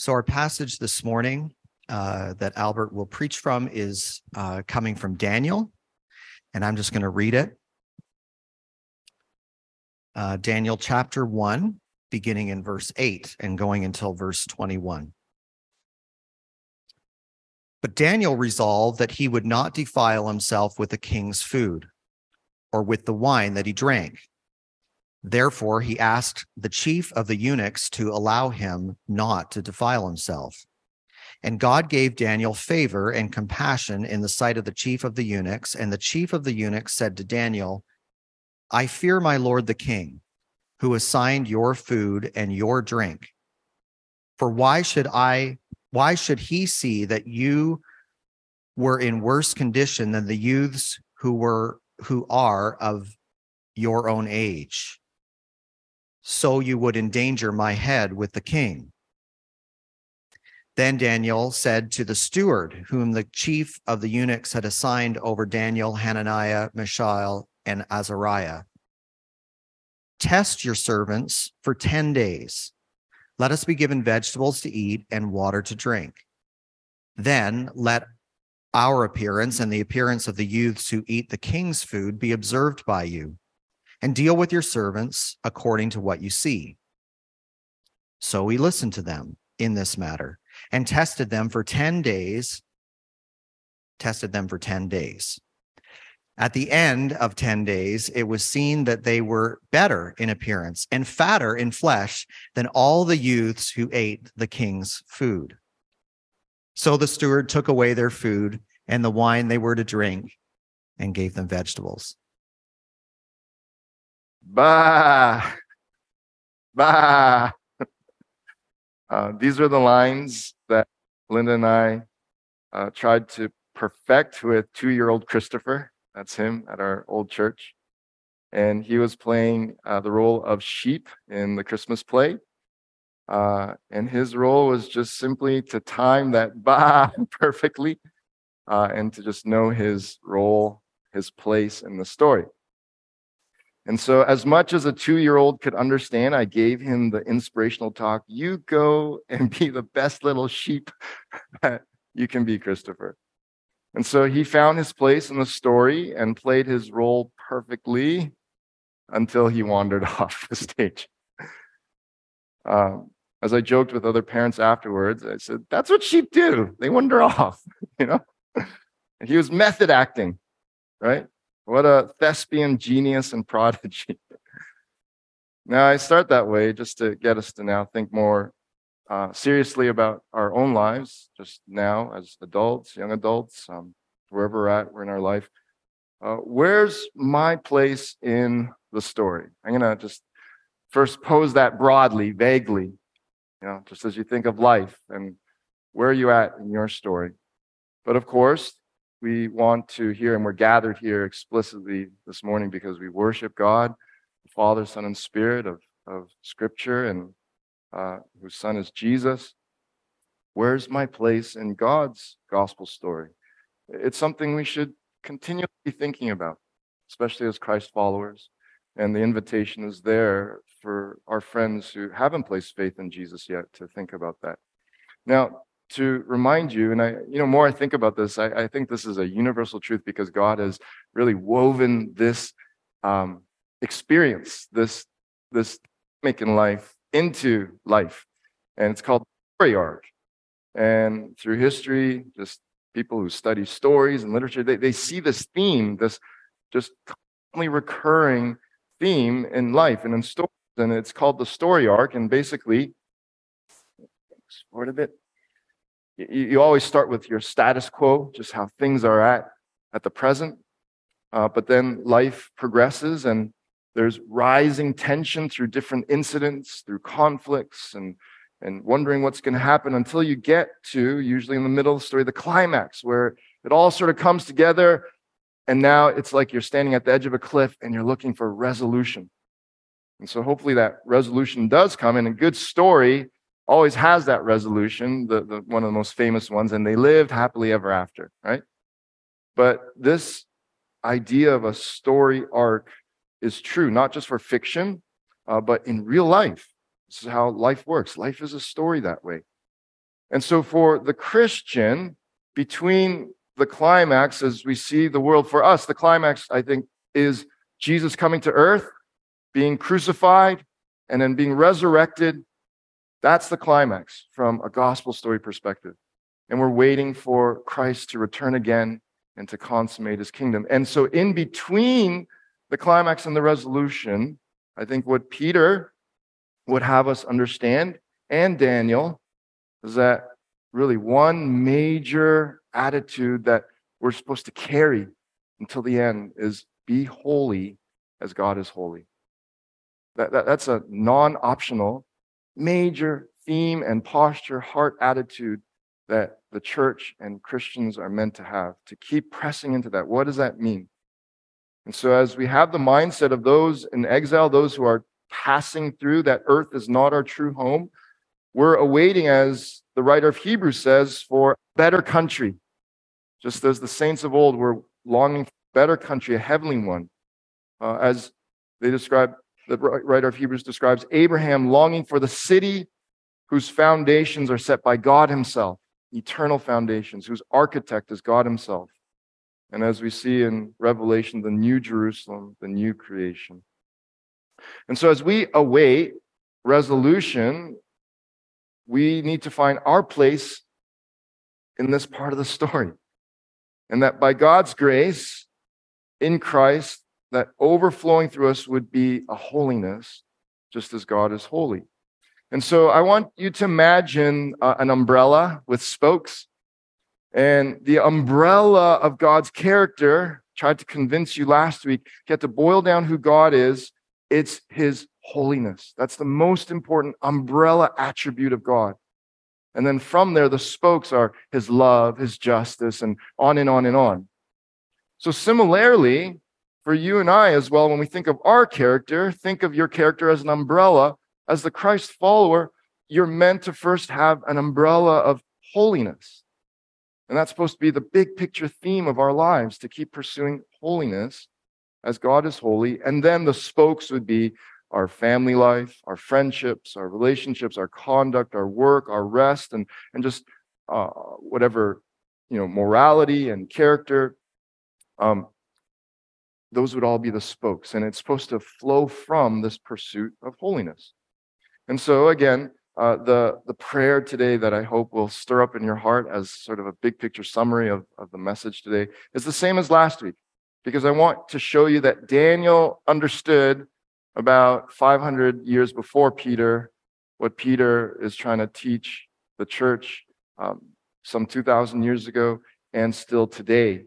So, our passage this morning uh, that Albert will preach from is uh, coming from Daniel, and I'm just going to read it. Uh, Daniel chapter 1, beginning in verse 8 and going until verse 21. But Daniel resolved that he would not defile himself with the king's food or with the wine that he drank. Therefore, he asked the chief of the eunuchs to allow him not to defile himself. And God gave Daniel favor and compassion in the sight of the chief of the eunuchs. And the chief of the eunuchs said to Daniel, I fear my lord the king, who assigned your food and your drink. For why should I, why should he see that you were in worse condition than the youths who were, who are of your own age? So you would endanger my head with the king. Then Daniel said to the steward, whom the chief of the eunuchs had assigned over Daniel, Hananiah, Mishael, and Azariah Test your servants for 10 days. Let us be given vegetables to eat and water to drink. Then let our appearance and the appearance of the youths who eat the king's food be observed by you and deal with your servants according to what you see. So he listened to them in this matter and tested them for 10 days, tested them for 10 days. At the end of 10 days, it was seen that they were better in appearance and fatter in flesh than all the youths who ate the king's food. So the steward took away their food and the wine they were to drink and gave them vegetables. Bah, bah. Uh, these are the lines that Linda and I uh, tried to perfect with two year old Christopher. That's him at our old church. And he was playing uh, the role of sheep in the Christmas play. Uh, and his role was just simply to time that bah perfectly uh, and to just know his role, his place in the story. And so, as much as a two year old could understand, I gave him the inspirational talk you go and be the best little sheep that you can be, Christopher. And so he found his place in the story and played his role perfectly until he wandered off the stage. Um, as I joked with other parents afterwards, I said, That's what sheep do. They wander off, you know? And he was method acting, right? What a thespian genius and prodigy. now, I start that way just to get us to now think more uh, seriously about our own lives, just now as adults, young adults, um, wherever we're at, we're in our life. Uh, where's my place in the story? I'm going to just first pose that broadly, vaguely, you know, just as you think of life and where are you at in your story. But of course, we want to hear, and we're gathered here explicitly this morning because we worship God, the Father, Son, and Spirit of, of Scripture, and uh, whose Son is Jesus. Where's my place in God's gospel story? It's something we should continually be thinking about, especially as Christ followers. And the invitation is there for our friends who haven't placed faith in Jesus yet to think about that. Now, to remind you, and I, you know, more I think about this, I, I think this is a universal truth because God has really woven this um, experience, this this making life into life, and it's called the story arc. And through history, just people who study stories and literature, they, they see this theme, this just constantly recurring theme in life and in stories, and it's called the story arc. And basically, export a bit you, you always start with your status quo, just how things are at at the present. Uh, but then life progresses and there's rising tension through different incidents, through conflicts, and, and wondering what's going to happen until you get to, usually in the middle of the story, the climax, where it all sort of comes together. And now it's like you're standing at the edge of a cliff and you're looking for resolution. And so hopefully that resolution does come. And a good story always has that resolution, the, the, one of the most famous ones, and they lived happily ever after, right? But this idea of a story arc is true, not just for fiction, uh, but in real life. This is how life works. Life is a story that way. And so for the Christian, between the climax as we see the world for us, the climax, I think, is Jesus coming to earth, being crucified, and then being resurrected. That's the climax from a gospel story perspective. And we're waiting for Christ to return again and to consummate his kingdom. And so, in between the climax and the resolution, I think what Peter would have us understand and Daniel is that really one major attitude that we're supposed to carry until the end is be holy as God is holy. That, that, that's a non optional, major theme and posture, heart attitude that the church and Christians are meant to have, to keep pressing into that. What does that mean? And so, as we have the mindset of those in exile, those who are passing through, that earth is not our true home, we're awaiting, as the writer of Hebrews says, for better country. Just as the saints of old were longing for better country, a heavenly one. Uh, as they describe, the writer of Hebrews describes Abraham longing for the city whose foundations are set by God Himself, eternal foundations, whose architect is God Himself. And as we see in Revelation, the new Jerusalem, the new creation. And so as we await resolution, we need to find our place in this part of the story. And that by God's grace in Christ, that overflowing through us would be a holiness, just as God is holy. And so I want you to imagine uh, an umbrella with spokes. And the umbrella of God's character, tried to convince you last week, you have to boil down who God is. It's his holiness. That's the most important umbrella attribute of God. And then from there, the spokes are his love, his justice, and on and on and on. So, similarly, for you and I as well, when we think of our character, think of your character as an umbrella. As the Christ follower, you're meant to first have an umbrella of holiness. And that's supposed to be the big picture theme of our lives to keep pursuing holiness as God is holy. And then the spokes would be our family life, our friendships, our relationships, our conduct, our work, our rest, and, and just uh, whatever, you know, morality and character. Um, those would all be the spokes. And it's supposed to flow from this pursuit of holiness. And so, again, uh, the, the prayer today that I hope will stir up in your heart as sort of a big picture summary of, of the message today is the same as last week, because I want to show you that Daniel understood about 500 years before Peter, what Peter is trying to teach the church um, some 2,000 years ago and still today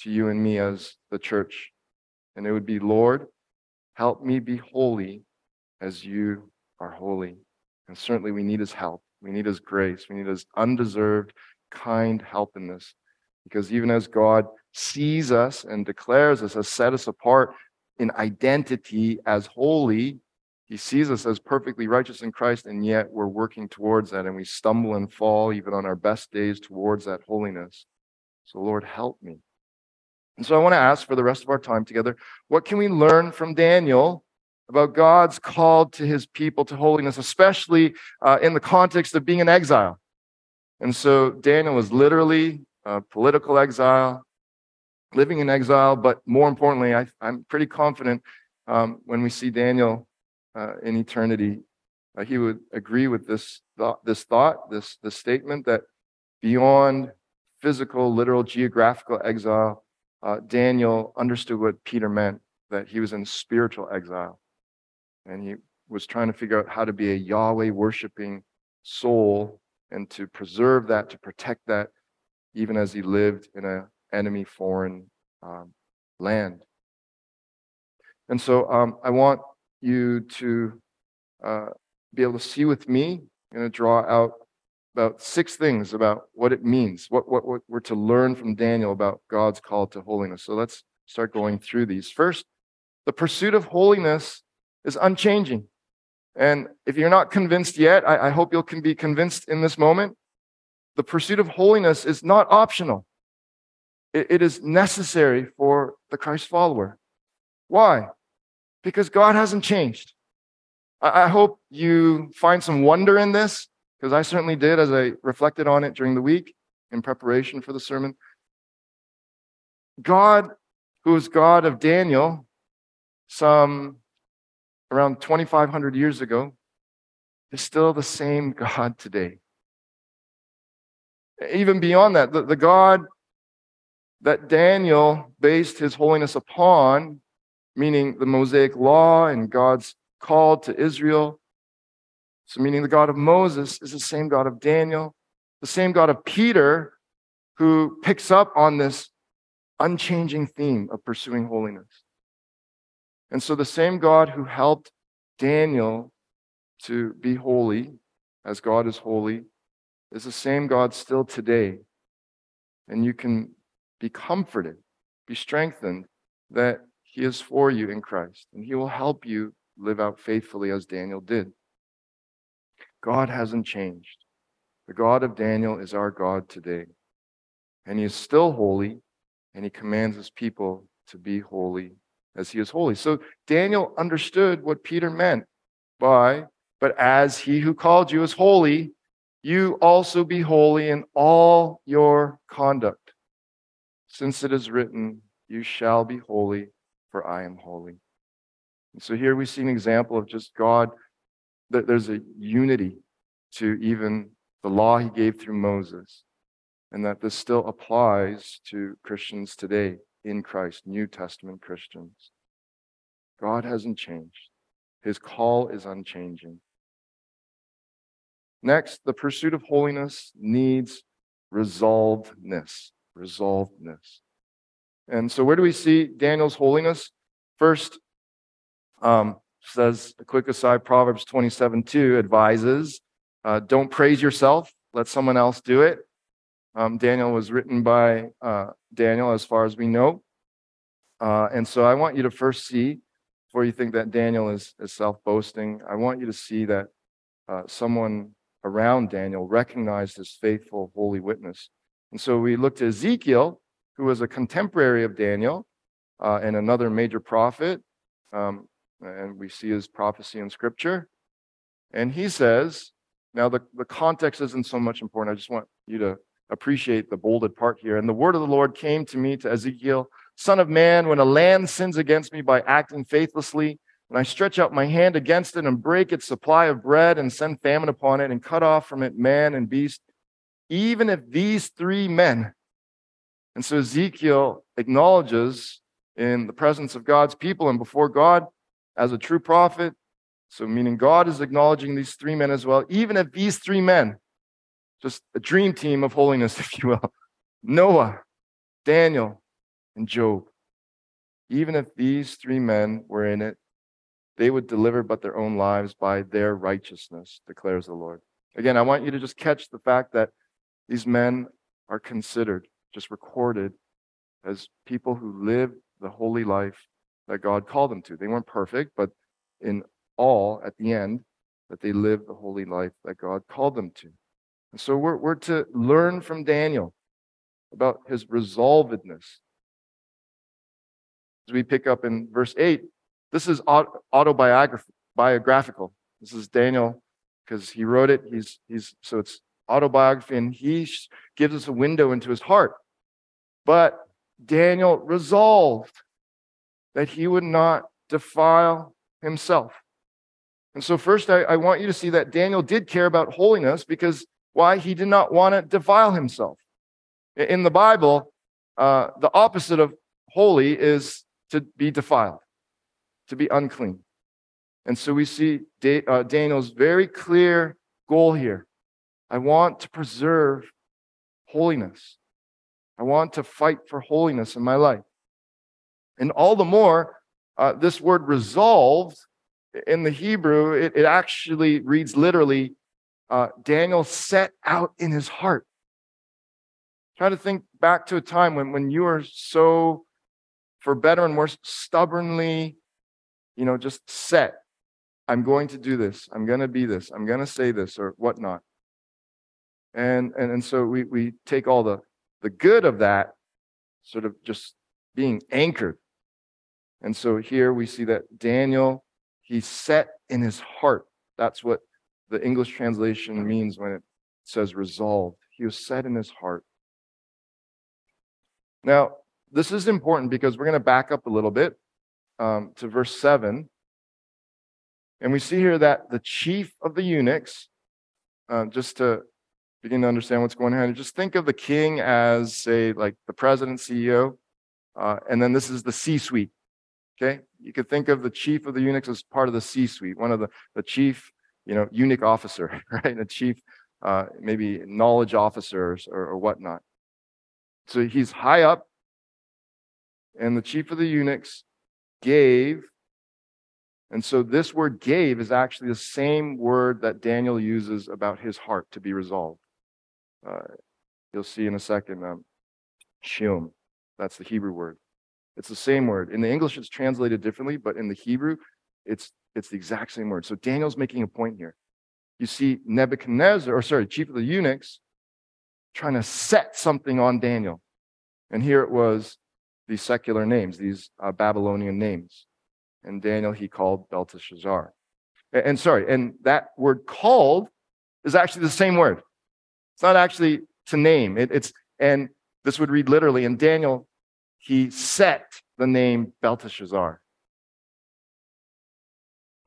to you and me as the church. And it would be, Lord, help me be holy as you are holy. And certainly we need his help. We need his grace. We need his undeserved, kind help in this. Because even as God sees us and declares us as set us apart in identity as holy. He sees us as perfectly righteous in Christ, and yet we're working towards that, and we stumble and fall even on our best days towards that holiness. So, Lord, help me. And so I want to ask for the rest of our time together what can we learn from Daniel about God's call to his people to holiness, especially uh, in the context of being in exile? And so Daniel was literally a political exile living in exile, but more importantly, I, am pretty confident um, when we see Daniel uh, in eternity, uh, he would agree with this thought, this thought, this, this statement that beyond physical, literal, geographical exile, uh, Daniel understood what Peter meant, that he was in spiritual exile. And he was trying to figure out how to be a Yahweh worshiping soul and to preserve that, to protect that, even as he lived in a enemy foreign um, land. And so um, I want you to uh, be able to see with me. I'm going to draw out about six things about what it means, what, what, what we're to learn from Daniel about God's call to holiness. So let's start going through these. First, the pursuit of holiness is unchanging. And if you're not convinced yet, I, I hope you can be convinced in this moment. The pursuit of holiness is not optional it is necessary for the Christ follower. Why? Because God hasn't changed. I hope you find some wonder in this because I certainly did as I reflected on it during the week in preparation for the sermon. God, who is God of Daniel, some around 2,500 years ago, is still the same God today. Even beyond that, the, the God that Daniel based his holiness upon, meaning the Mosaic law and God's call to Israel, so meaning the God of Moses is the same God of Daniel, the same God of Peter, who picks up on this unchanging theme of pursuing holiness. And so the same God who helped Daniel to be holy, as God is holy, is the same God still today. And you can be comforted, be strengthened that He is for you in Christ, and He will help you live out faithfully as Daniel did. God hasn't changed. The God of Daniel is our God today. And He is still holy, and He commands His people to be holy as He is holy. So Daniel understood what Peter meant by, but as He who called you is holy, you also be holy in all your conduct. Since it is written, You shall be holy, for I am holy. And so here we see an example of just God, there's a unity to even the law he gave through Moses, and that this still applies to Christians today in Christ, New Testament Christians. God hasn't changed, his call is unchanging. Next, the pursuit of holiness needs resolvedness. Resolvedness. And so, where do we see Daniel's holiness? First, um, says a quick aside Proverbs 27 2 advises uh, don't praise yourself, let someone else do it. Um, Daniel was written by uh, Daniel, as far as we know. Uh, and so, I want you to first see, before you think that Daniel is, is self boasting, I want you to see that uh, someone around Daniel recognized his faithful, holy witness. And so we look to Ezekiel, who was a contemporary of Daniel uh, and another major prophet. Um, and we see his prophecy in scripture. And he says, now the, the context isn't so much important. I just want you to appreciate the bolded part here. And the word of the Lord came to me, to Ezekiel, Son of man, when a land sins against me by acting faithlessly, and I stretch out my hand against it and break its supply of bread and send famine upon it and cut off from it man and beast, even if these three men. And so Ezekiel acknowledges in the presence of God's people and before God as a true prophet. So, meaning God is acknowledging these three men as well, even if these three men, just a dream team of holiness, if you will Noah, Daniel, and Job, even if these three men were in it, they would deliver but their own lives by their righteousness, declares the Lord. Again, I want you to just catch the fact that these men are considered, just recorded, as people who lived the holy life that God called them to. They weren't perfect, but in all, at the end, that they lived the holy life that God called them to. And so we're, we're to learn from Daniel about his resolvedness. As we pick up in verse 8, this is autobiographical. This is Daniel because he wrote it. He's, he's, so it's autobiography, and he gives us a window into his heart. But Daniel resolved that he would not defile himself. And so, first, I, I, want you to see that Daniel did care about holiness because why? He did not want to defile himself. In the Bible, uh, the opposite of holy is to be defiled, to be unclean. And so we see da- uh, Daniel's very clear goal here. I want to preserve holiness. I want to fight for holiness in my life. And all the more, uh, this word resolved in the Hebrew, it, it actually reads literally uh, Daniel set out in his heart. Try to think back to a time when, when you were so, for better and worse, stubbornly, you know, just set. I'm going to do this. I'm going to be this. I'm going to say this or whatnot. And, and, and so we, we take all the, the good of that sort of just being anchored and so here we see that Daniel, he set in his heart. That's what the English translation means when it says resolved. He was set in his heart. Now, this is important because we're going to back up a little bit um, to verse 7. And we see here that the chief of the eunuchs, uh, just to begin to understand what's going on, just think of the king as, say, like the president, CEO, uh, and then this is the C suite. Okay? You could think of the chief of the eunuchs as part of the C suite, one of the, the chief, you know, eunuch officer, right? The chief, uh, maybe knowledge officers or, or whatnot. So he's high up, and the chief of the eunuchs gave. And so this word gave is actually the same word that Daniel uses about his heart to be resolved. Uh, you'll see in a second, um, shum. That's the Hebrew word. It's the same word. In the English, it's translated differently, but in the Hebrew, it's it's the exact same word. So Daniel's making a point here. You see Nebuchadnezzar, or sorry, chief of the eunuchs, trying to set something on Daniel. And here it was these secular names, these uh, Babylonian names. And Daniel, he called Belteshazzar. And, and sorry, and that word called is actually the same word. It's not actually to name. It, it's, and this would read literally, and Daniel, he set the name Belteshazzar.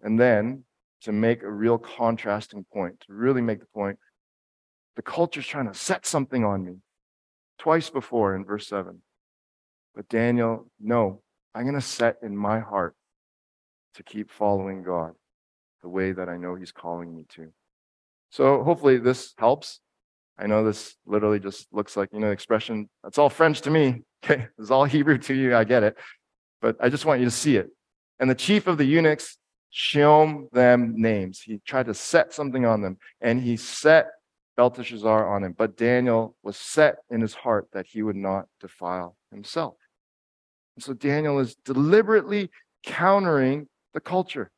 And then to make a real contrasting point, to really make the point, the culture's trying to set something on me. Twice before in verse 7. But Daniel, no, I'm going to set in my heart to keep following God the way that I know He's calling me to. So hopefully this helps. I know this literally just looks like, you know, the expression, that's all French to me. Okay, it's all Hebrew to you. I get it. But I just want you to see it. And the chief of the eunuchs showed them names. He tried to set something on them, and he set Belteshazzar on him. But Daniel was set in his heart that he would not defile himself. And so Daniel is deliberately countering the culture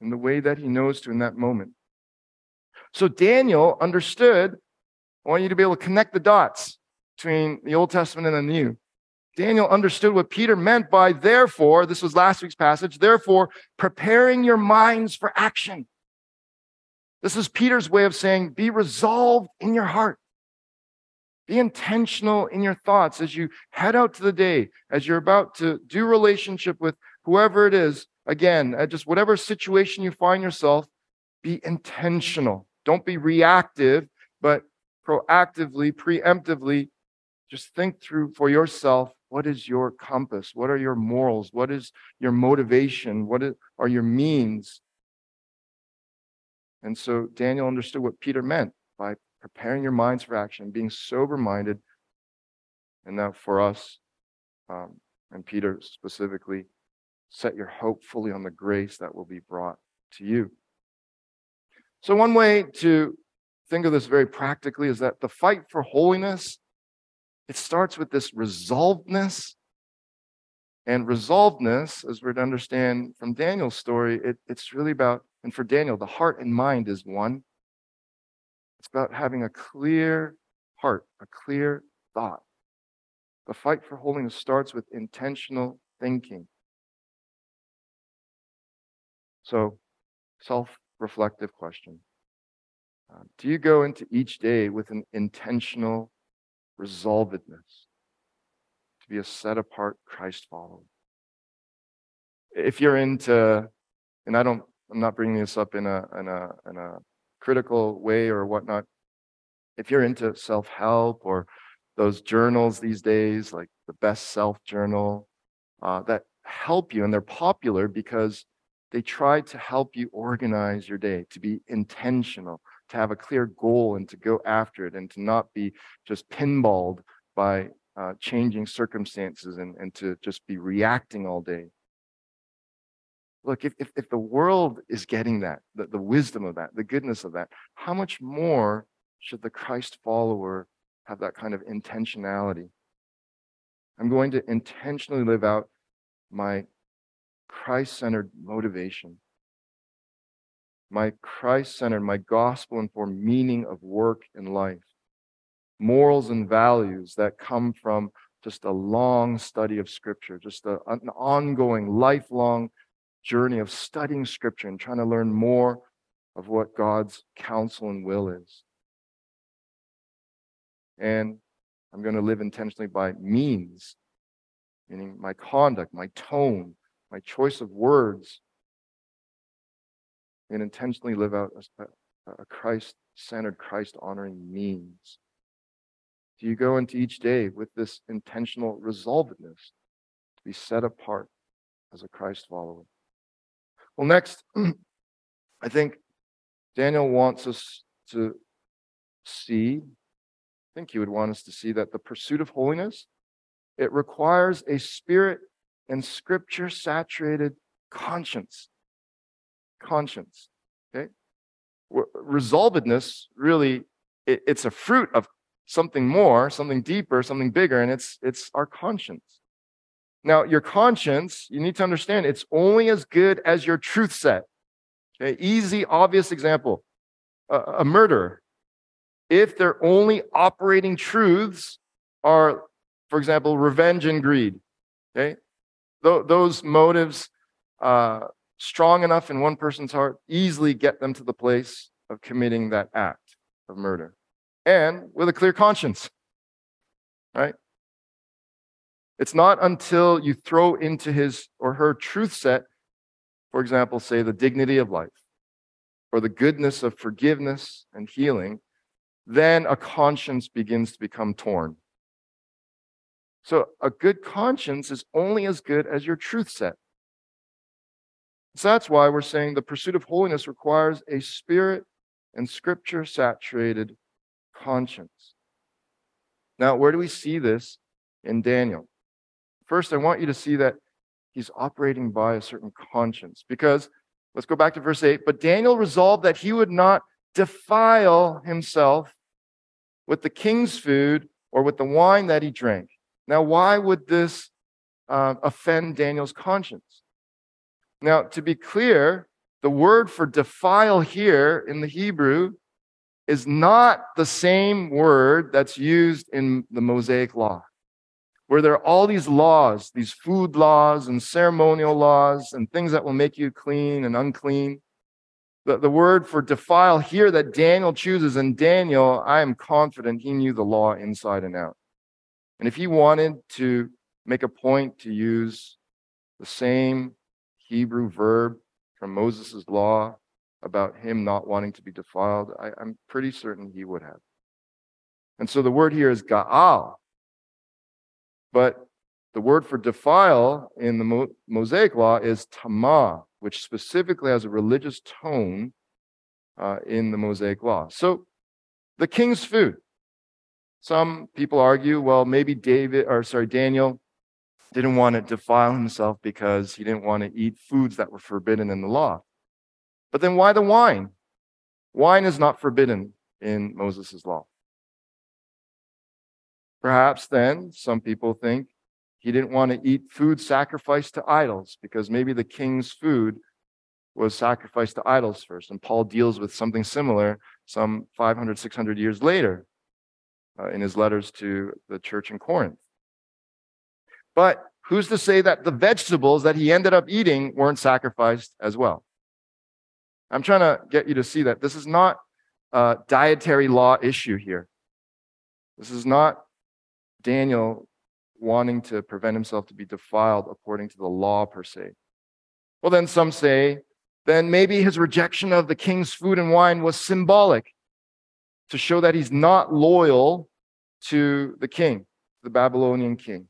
in the way that he knows to in that moment. So Daniel understood. I want you to be able to connect the dots between the Old Testament and the New. Daniel understood what Peter meant by therefore, this was last week's passage, therefore, preparing your minds for action. This is Peter's way of saying, be resolved in your heart. Be intentional in your thoughts as you head out to the day, as you're about to do relationship with whoever it is. Again, at just whatever situation you find yourself, be intentional. Don't be reactive, but proactively, preemptively, just think through for yourself what is your compass? What are your morals? What is your motivation? What are your means? And so Daniel understood what Peter meant by preparing your minds for action, being sober minded. And now for us, um, and Peter specifically, set your hope fully on the grace that will be brought to you. So, one way to think of this very practically is that the fight for holiness it starts with this resolvedness and resolvedness as we're to understand from daniel's story it, it's really about and for daniel the heart and mind is one it's about having a clear heart, a clear thought. The fight for holiness starts with intentional thinking. So, self reflective question uh, Do you go into each day with an intentional resolvedness to be a set apart Christ follower? If you're into, and I don't, I'm not bringing this up in a, in a, in a critical way or whatnot, if you're into self help or those journals these days, like the Best Self Journal, uh, that help you, and they're popular because they try to help you organize your day, to be intentional, to have a clear goal and to go after it, and to not be just pinballed by uh, changing circumstances and, and to just be reacting all day. Look, if, if, if the world is getting that, the, the wisdom of that, the goodness of that, how much more should the Christ follower have that kind of intentionality? I'm going to intentionally live out my Christ centered motivation, my Christ centered, my gospel informed meaning of work and life, morals and values that come from just a long study of Scripture, just a, an ongoing, lifelong journey of studying scripture and trying to learn more of what God's counsel and will is. And I'm going to live intentionally by means, meaning my conduct, my tone, my choice of words, and intentionally live out a, a Christ centered, Christ honoring means. Do you go into each day with this intentional resolvedness to be set apart as a Christ follower? Well, next, I think Daniel wants us to see, I think he would want us to see that the pursuit of holiness, it requires a spirit and scripture saturated conscience. Conscience. Okay? Resolvedness really, it, it's a fruit of something more, something deeper, something bigger, and it's it's our conscience. Now, your conscience, you need to understand, it's only as good as your truth set. Okay, easy, obvious example. A, a murderer, if their only operating truths are, for example, revenge and greed, okay, Th- those motives uh, strong enough in one person's heart easily get them to the place of committing that act of murder, and with a clear conscience, right? It's not until you throw into his or her truth set for example, say the dignity of life or the goodness of forgiveness and healing, then a conscience begins to become torn. So a good conscience is only as good as your truth set. So that's why we're saying the pursuit of holiness requires a spirit and scripture saturated conscience. Now, where do we see this in Daniel? First, I want you to see that he's operating by a certain conscience. Because, let's go back to verse 8, but Daniel resolved that he would not defile himself with the king's food or with the wine that he drank. Now, why would this uh, offend Daniel's conscience? Now, to be clear, the word for defile here in the Hebrew is not the same word that's used in the Mosaic law where there are all these laws, these food laws and ceremonial laws and things that will make you clean and unclean. The, the word for defile here that Daniel chooses, and Daniel, I am confident he knew the law inside and out. And if he wanted to make a point to use the same Hebrew verb from Moses' law about him not wanting to be defiled, I, I'm pretty certain he would have. And so the word here is ga'al, but the word for defile in the Mosaic law is tama, which specifically has a religious tone uh, in the Mosaic law. So the king's food. Some people argue, well, maybe David, or sorry, Daniel didn't want to defile himself because he didn't want to eat foods that were forbidden in the law. But then why the wine? Wine is not forbidden in Moses' law. Perhaps then some people think he didn't want to eat food sacrificed to idols because maybe the king's food was sacrificed to idols first. And Paul deals with something similar some 500, 600 years later uh, in his letters to the church in Corinth. But who's to say that the vegetables that he ended up eating weren't sacrificed as well? I'm trying to get you to see that this is not a dietary law issue here. This is not Daniel wanting to prevent himself to be defiled according to the law per se. Well, then some say, then maybe his rejection of the king's food and wine was symbolic to show that he's not loyal to the king, the Babylonian king.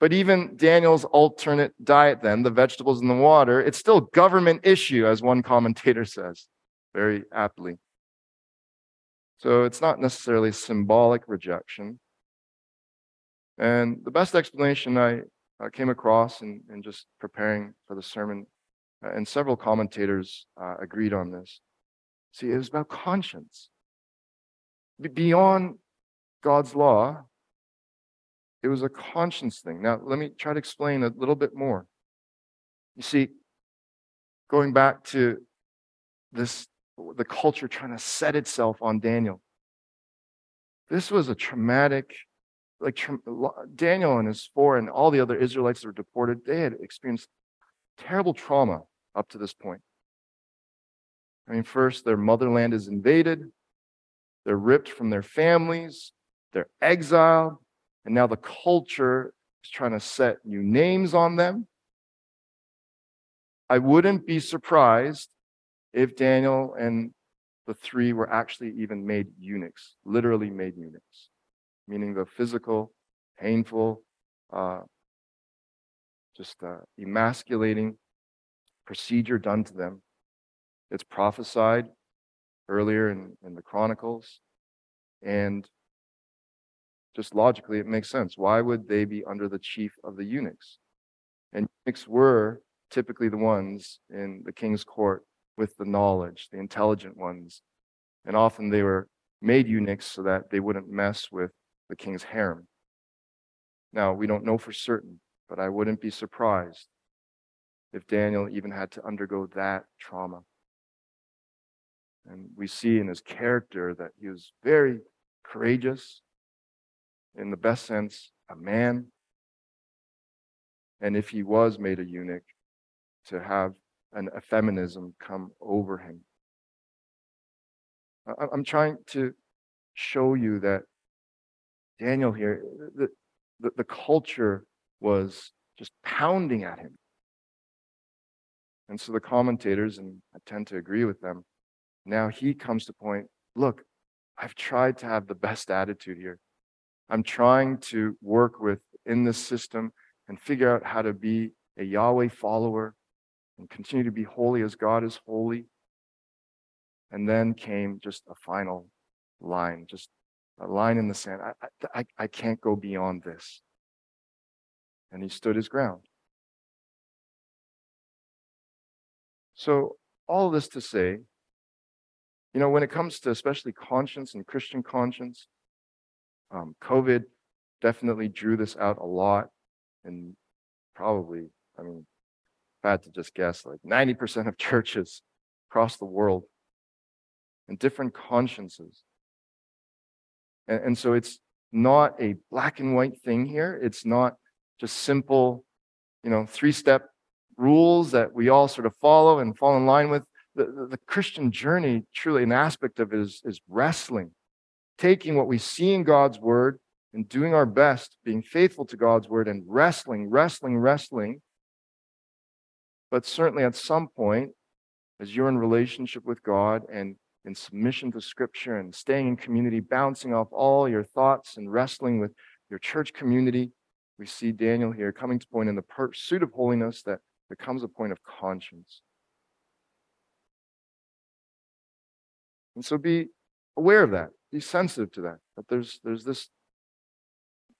But even Daniel's alternate diet, then, the vegetables and the water, it's still government issue, as one commentator says very aptly. So it's not necessarily symbolic rejection. And the best explanation I uh, came across in, in just preparing for the sermon, uh, and several commentators uh, agreed on this. See, it was about conscience. Beyond God's law, it was a conscience thing. Now, let me try to explain a little bit more. You see, going back to this, the culture trying to set itself on Daniel. This was a traumatic like Daniel and his four and all the other Israelites that were deported, they had experienced terrible trauma up to this point. I mean, first, their motherland is invaded, they're ripped from their families, they're exiled, and now the culture is trying to set new names on them. I wouldn't be surprised if Daniel and the three were actually even made eunuchs, literally made eunuchs, meaning the physical, painful, uh, just uh, emasculating procedure done to them. It's prophesied earlier in, in the Chronicles. And just logically, it makes sense. Why would they be under the chief of the eunuchs? And eunuchs were typically the ones in the king's court with the knowledge, the intelligent ones. And often they were made eunuchs so that they wouldn't mess with the king's harem. Now, we don't know for certain, but I wouldn't be surprised if Daniel even had to undergo that trauma. And we see in his character that he was very courageous, in the best sense, a man. And if he was made a eunuch, to have an effeminism come over him. I'm trying to show you that Daniel here, the, the, the culture was just pounding at him. And so the commentators, and I tend to agree with them, now he comes to point look, I've tried to have the best attitude here. I'm trying to work with in this system and figure out how to be a Yahweh follower and continue to be holy as God is holy. And then came just a final line, just a line in the sand. I, I, I can't go beyond this. And he stood his ground. So, all this to say, you know, when it comes to especially conscience and Christian conscience, um, COVID definitely drew this out a lot. And probably, I mean, I had to just guess, like 90% of churches across the world and different consciences. And, and so it's not a black and white thing here. It's not just simple, you know, three step rules that we all sort of follow and fall in line with the, the, the Christian journey, truly an aspect of it is, is wrestling, taking what we see in God's word and doing our best, being faithful to God's word and wrestling, wrestling, wrestling. But certainly at some point, as you're in relationship with God and in submission to scripture and staying in community, bouncing off all your thoughts and wrestling with your church community, we see Daniel here coming to point in the pursuit of holiness that becomes a point of conscience. And so be aware of that. Be sensitive to that. That there's there's this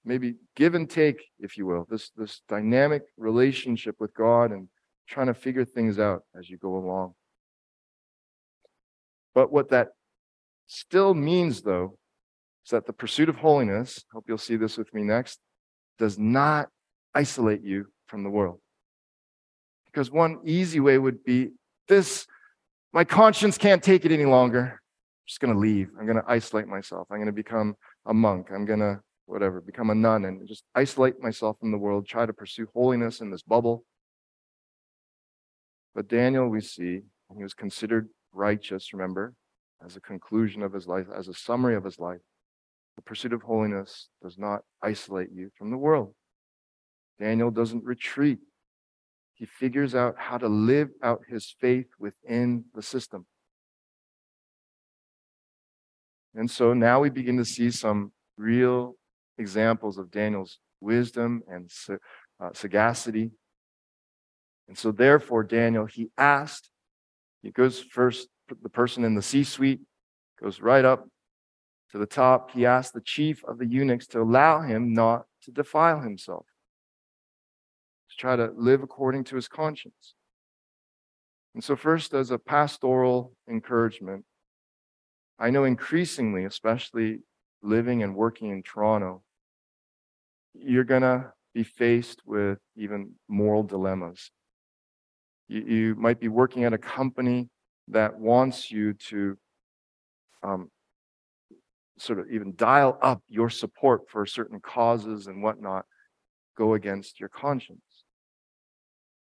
maybe give and take, if you will, this this dynamic relationship with God and trying to figure things out as you go along. But what that still means, though, is that the pursuit of holiness, hope you'll see this with me next, does not isolate you from the world. Because one easy way would be this my conscience can't take it any longer just going to leave. I'm going to isolate myself. I'm going to become a monk. I'm going to, whatever, become a nun and just isolate myself from the world, try to pursue holiness in this bubble. But Daniel, we see, he was considered righteous, remember, as a conclusion of his life, as a summary of his life. The pursuit of holiness does not isolate you from the world. Daniel doesn't retreat. He figures out how to live out his faith within the system. And so now we begin to see some real examples of Daniel's wisdom and uh, sagacity. And so, therefore, Daniel, he asked, he goes first, the person in the C suite goes right up to the top. He asked the chief of the eunuchs to allow him not to defile himself, to try to live according to his conscience. And so, first, as a pastoral encouragement, I know increasingly, especially living and working in Toronto, you're going to be faced with even moral dilemmas. You, you, might be working at a company that wants you to um, sort of even dial up your support for certain causes and whatnot, go against your conscience.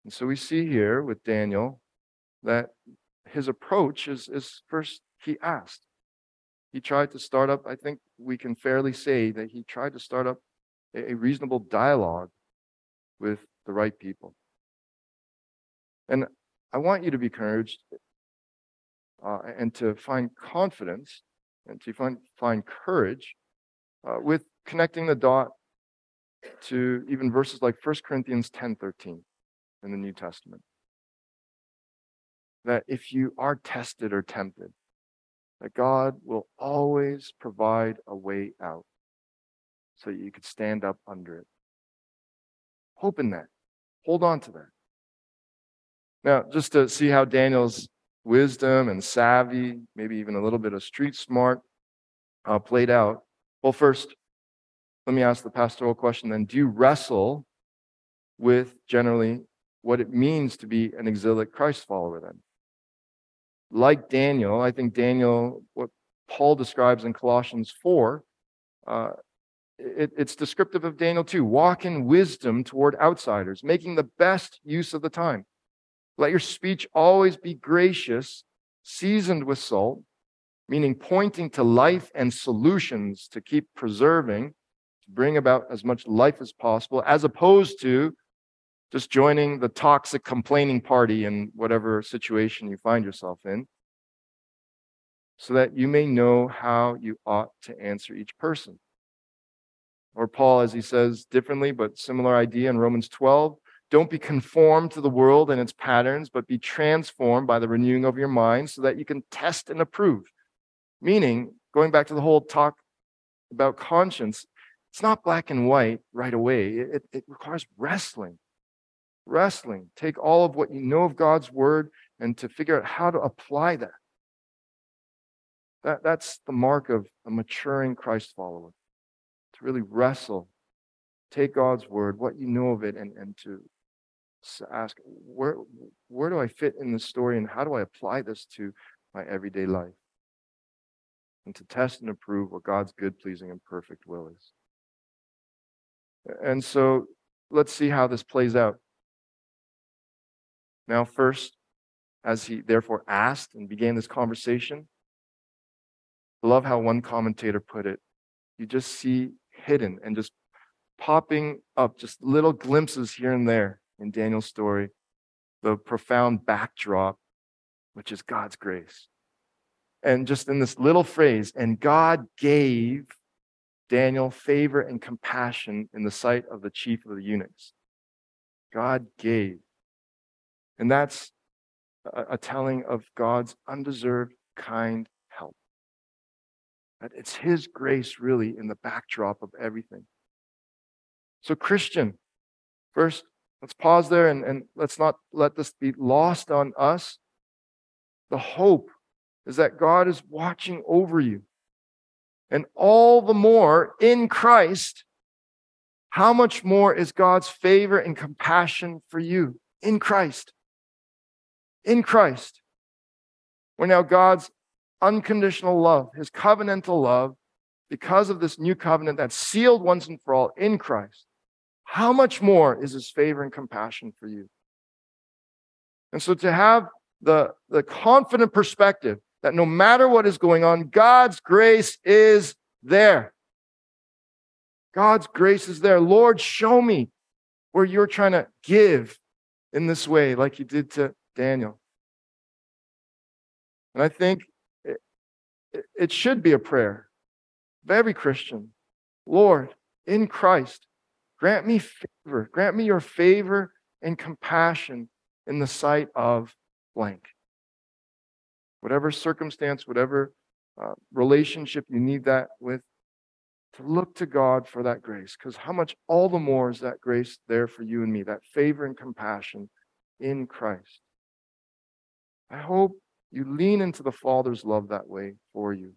And so we see here with Daniel that his approach is, is first he asked. He tried to start up, I think we can fairly say that he tried to start up a, a reasonable dialogue with the right people. And I want you to be encouraged uh, and to find confidence and to find, find courage uh, with connecting the dot to even verses like 1 Corinthians 10 13 in the New Testament. That if you are tested or tempted, that God will always provide a way out so that you could stand up under it. Hope in that. Hold on to that. Now, just to see how Daniel's wisdom and savvy, maybe even a little bit of street smart, uh, played out. Well, first, let me ask the pastoral question then. Do you wrestle with generally what it means to be an exilic Christ follower then? Like Daniel, I think Daniel, what Paul describes in Colossians 4, uh, it, it's descriptive of Daniel too. Walk in wisdom toward outsiders, making the best use of the time. Let your speech always be gracious, seasoned with salt, meaning pointing to life and solutions to keep preserving, to bring about as much life as possible, as opposed to just joining the toxic complaining party in whatever situation you find yourself in, so that you may know how you ought to answer each person. Or Paul, as he says differently, but similar idea in Romans 12 don't be conformed to the world and its patterns, but be transformed by the renewing of your mind so that you can test and approve. Meaning, going back to the whole talk about conscience, it's not black and white right away. It, it requires wrestling. Wrestling. Take all of what you know of God's word and to figure out how to apply that. that that's the mark of a maturing Christ follower. To really wrestle take God's word, what you know of it, and, and to ask where where do I fit in the story and how do I apply this to my everyday life? And to test and approve what God's good, pleasing, and perfect will is. And so let's see how this plays out. Now, first, as he therefore asked and began this conversation, I love how one commentator put it. You just see hidden and just popping up, just little glimpses here and there in Daniel's story, the profound backdrop, which is God's grace. And just in this little phrase, and God gave Daniel favor and compassion in the sight of the chief of the eunuchs. God gave. And that's a, a telling of God's undeserved, kind help. That it's His grace, really, in the backdrop of everything. So, Christian, first, Let's pause there and, and let's not let this be lost on us. The hope is that God is watching over you. And all the more in Christ, how much more is God's favor and compassion for you in Christ? In Christ. We're now God's unconditional love, his covenantal love, because of this new covenant that's sealed once and for all in Christ how much more is his favor and compassion for you? And so to have the, the confident perspective that no matter what is going on, God's grace is there. God's grace is there. Lord, show me where you're trying to give in this way, like you did to Daniel. And I think it, it should be a prayer of every Christian. Lord, in Christ, Grant me favor. Grant me your favor and compassion in the sight of blank. Whatever circumstance, whatever uh, relationship you need that with, to look to God for that grace. Because how much all the more is that grace there for you and me, that favor and compassion in Christ. I hope you lean into the Father's love that way for you.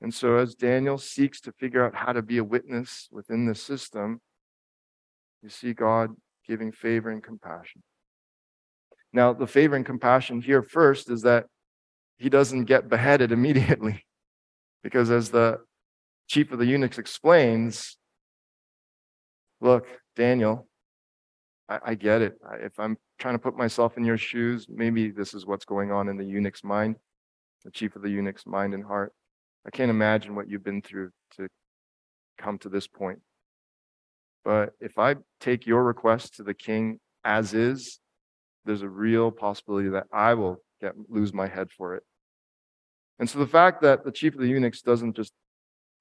And so, as Daniel seeks to figure out how to be a witness within the system, you see God giving favor and compassion. Now, the favor and compassion here first is that he doesn't get beheaded immediately. Because as the chief of the eunuchs explains, look, Daniel, I, I get it. If I'm trying to put myself in your shoes, maybe this is what's going on in the eunuch's mind, the chief of the eunuch's mind and heart. I can't imagine what you've been through to come to this point. But if I take your request to the king as is, there's a real possibility that I will get lose my head for it. And so the fact that the chief of the eunuchs doesn't just,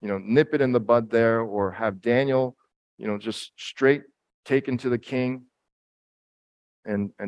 you know, nip it in the bud there or have Daniel, you know, just straight taken to the king and and